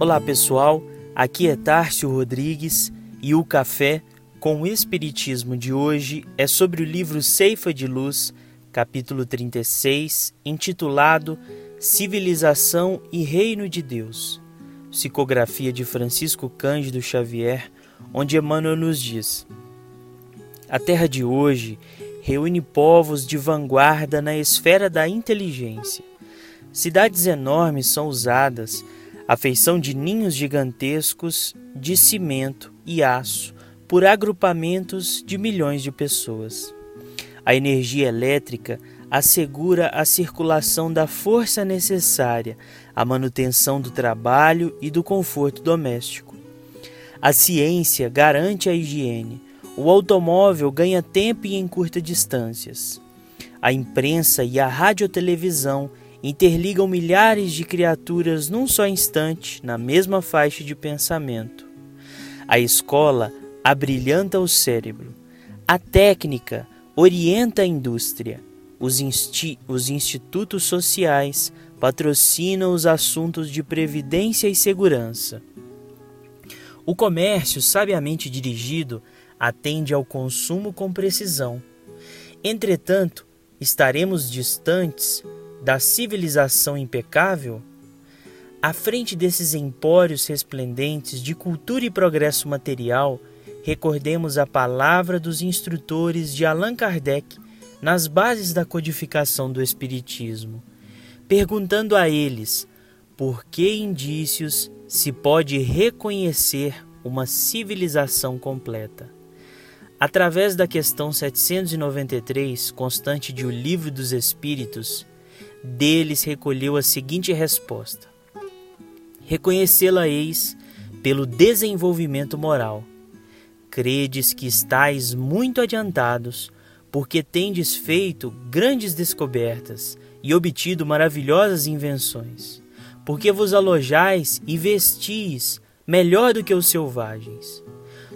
Olá pessoal, aqui é Tárcio Rodrigues e o Café com o Espiritismo de hoje é sobre o livro Ceifa de Luz, capítulo 36, intitulado Civilização e Reino de Deus, psicografia de Francisco Cândido Xavier, onde Emmanuel nos diz: A terra de hoje reúne povos de vanguarda na esfera da inteligência. Cidades enormes são usadas a feição de ninhos gigantescos de cimento e aço por agrupamentos de milhões de pessoas. A energia elétrica assegura a circulação da força necessária à manutenção do trabalho e do conforto doméstico. A ciência garante a higiene. O automóvel ganha tempo e encurta distâncias. A imprensa e a radiotelevisão interligam milhares de criaturas num só instante, na mesma faixa de pensamento. A escola abrilhanta o cérebro. A técnica orienta a indústria. Os, insti os institutos sociais patrocinam os assuntos de previdência e segurança. O comércio, sabiamente dirigido, atende ao consumo com precisão. Entretanto, estaremos distantes da civilização impecável, à frente desses empórios resplendentes de cultura e progresso material, recordemos a palavra dos instrutores de Allan Kardec nas bases da codificação do Espiritismo, perguntando a eles por que indícios se pode reconhecer uma civilização completa. Através da questão 793, constante de O Livro dos Espíritos, deles recolheu a seguinte resposta: Reconhecê-la-eis pelo desenvolvimento moral. Credes que estáis muito adiantados, porque tendes feito grandes descobertas e obtido maravilhosas invenções, porque vos alojais e vestis melhor do que os selvagens.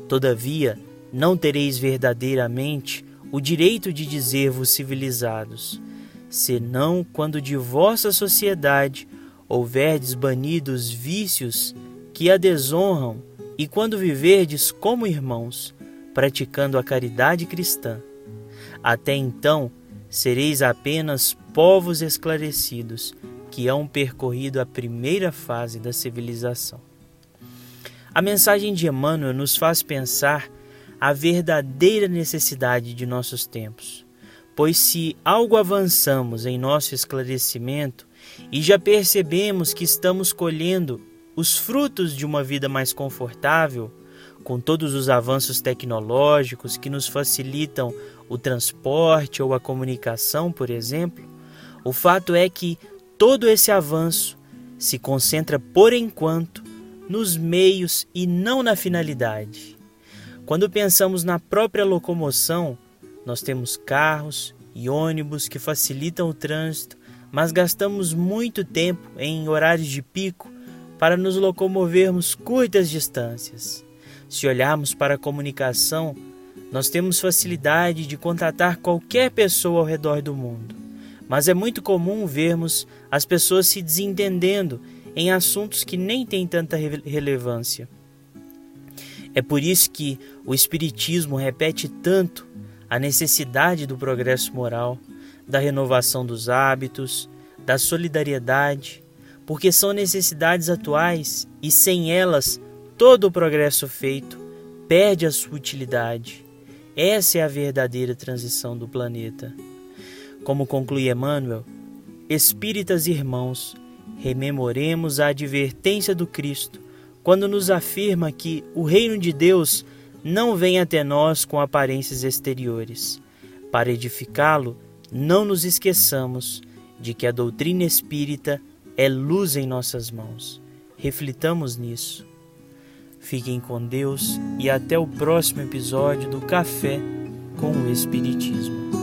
Todavia, não tereis verdadeiramente o direito de dizer-vos civilizados, senão quando de vossa sociedade houverdes banido os vícios que a desonram e quando viverdes como irmãos, praticando a caridade cristã. Até então, sereis apenas povos esclarecidos que hão percorrido a primeira fase da civilização. A mensagem de Emmanuel nos faz pensar a verdadeira necessidade de nossos tempos Pois se algo avançamos em nosso esclarecimento e já percebemos que estamos colhendo os frutos de uma vida mais confortável, com todos os avanços tecnológicos que nos facilitam o transporte ou a comunicação, por exemplo, o fato é que todo esse avanço se concentra por enquanto nos meios e não na finalidade. Quando pensamos na própria locomoção, nós temos carros e ônibus que facilitam o trânsito, mas gastamos muito tempo em horários de pico para nos locomovermos curtas distâncias. Se olharmos para a comunicação, nós temos facilidade de contatar qualquer pessoa ao redor do mundo, mas é muito comum vermos as pessoas se desentendendo em assuntos que nem têm tanta relevância. É por isso que o Espiritismo repete tanto a necessidade do progresso moral, da renovação dos hábitos, da solidariedade, porque são necessidades atuais e sem elas todo o progresso feito perde a sua utilidade. Essa é a verdadeira transição do planeta. Como conclui Emmanuel, espíritas irmãos, rememoremos a advertência do Cristo quando nos afirma que o reino de Deus não vem até nós com aparências exteriores. Para edificá-lo, não nos esqueçamos de que a doutrina espírita é luz em nossas mãos. Reflitamos nisso. Fiquem com Deus e até o próximo episódio do Café com o Espiritismo.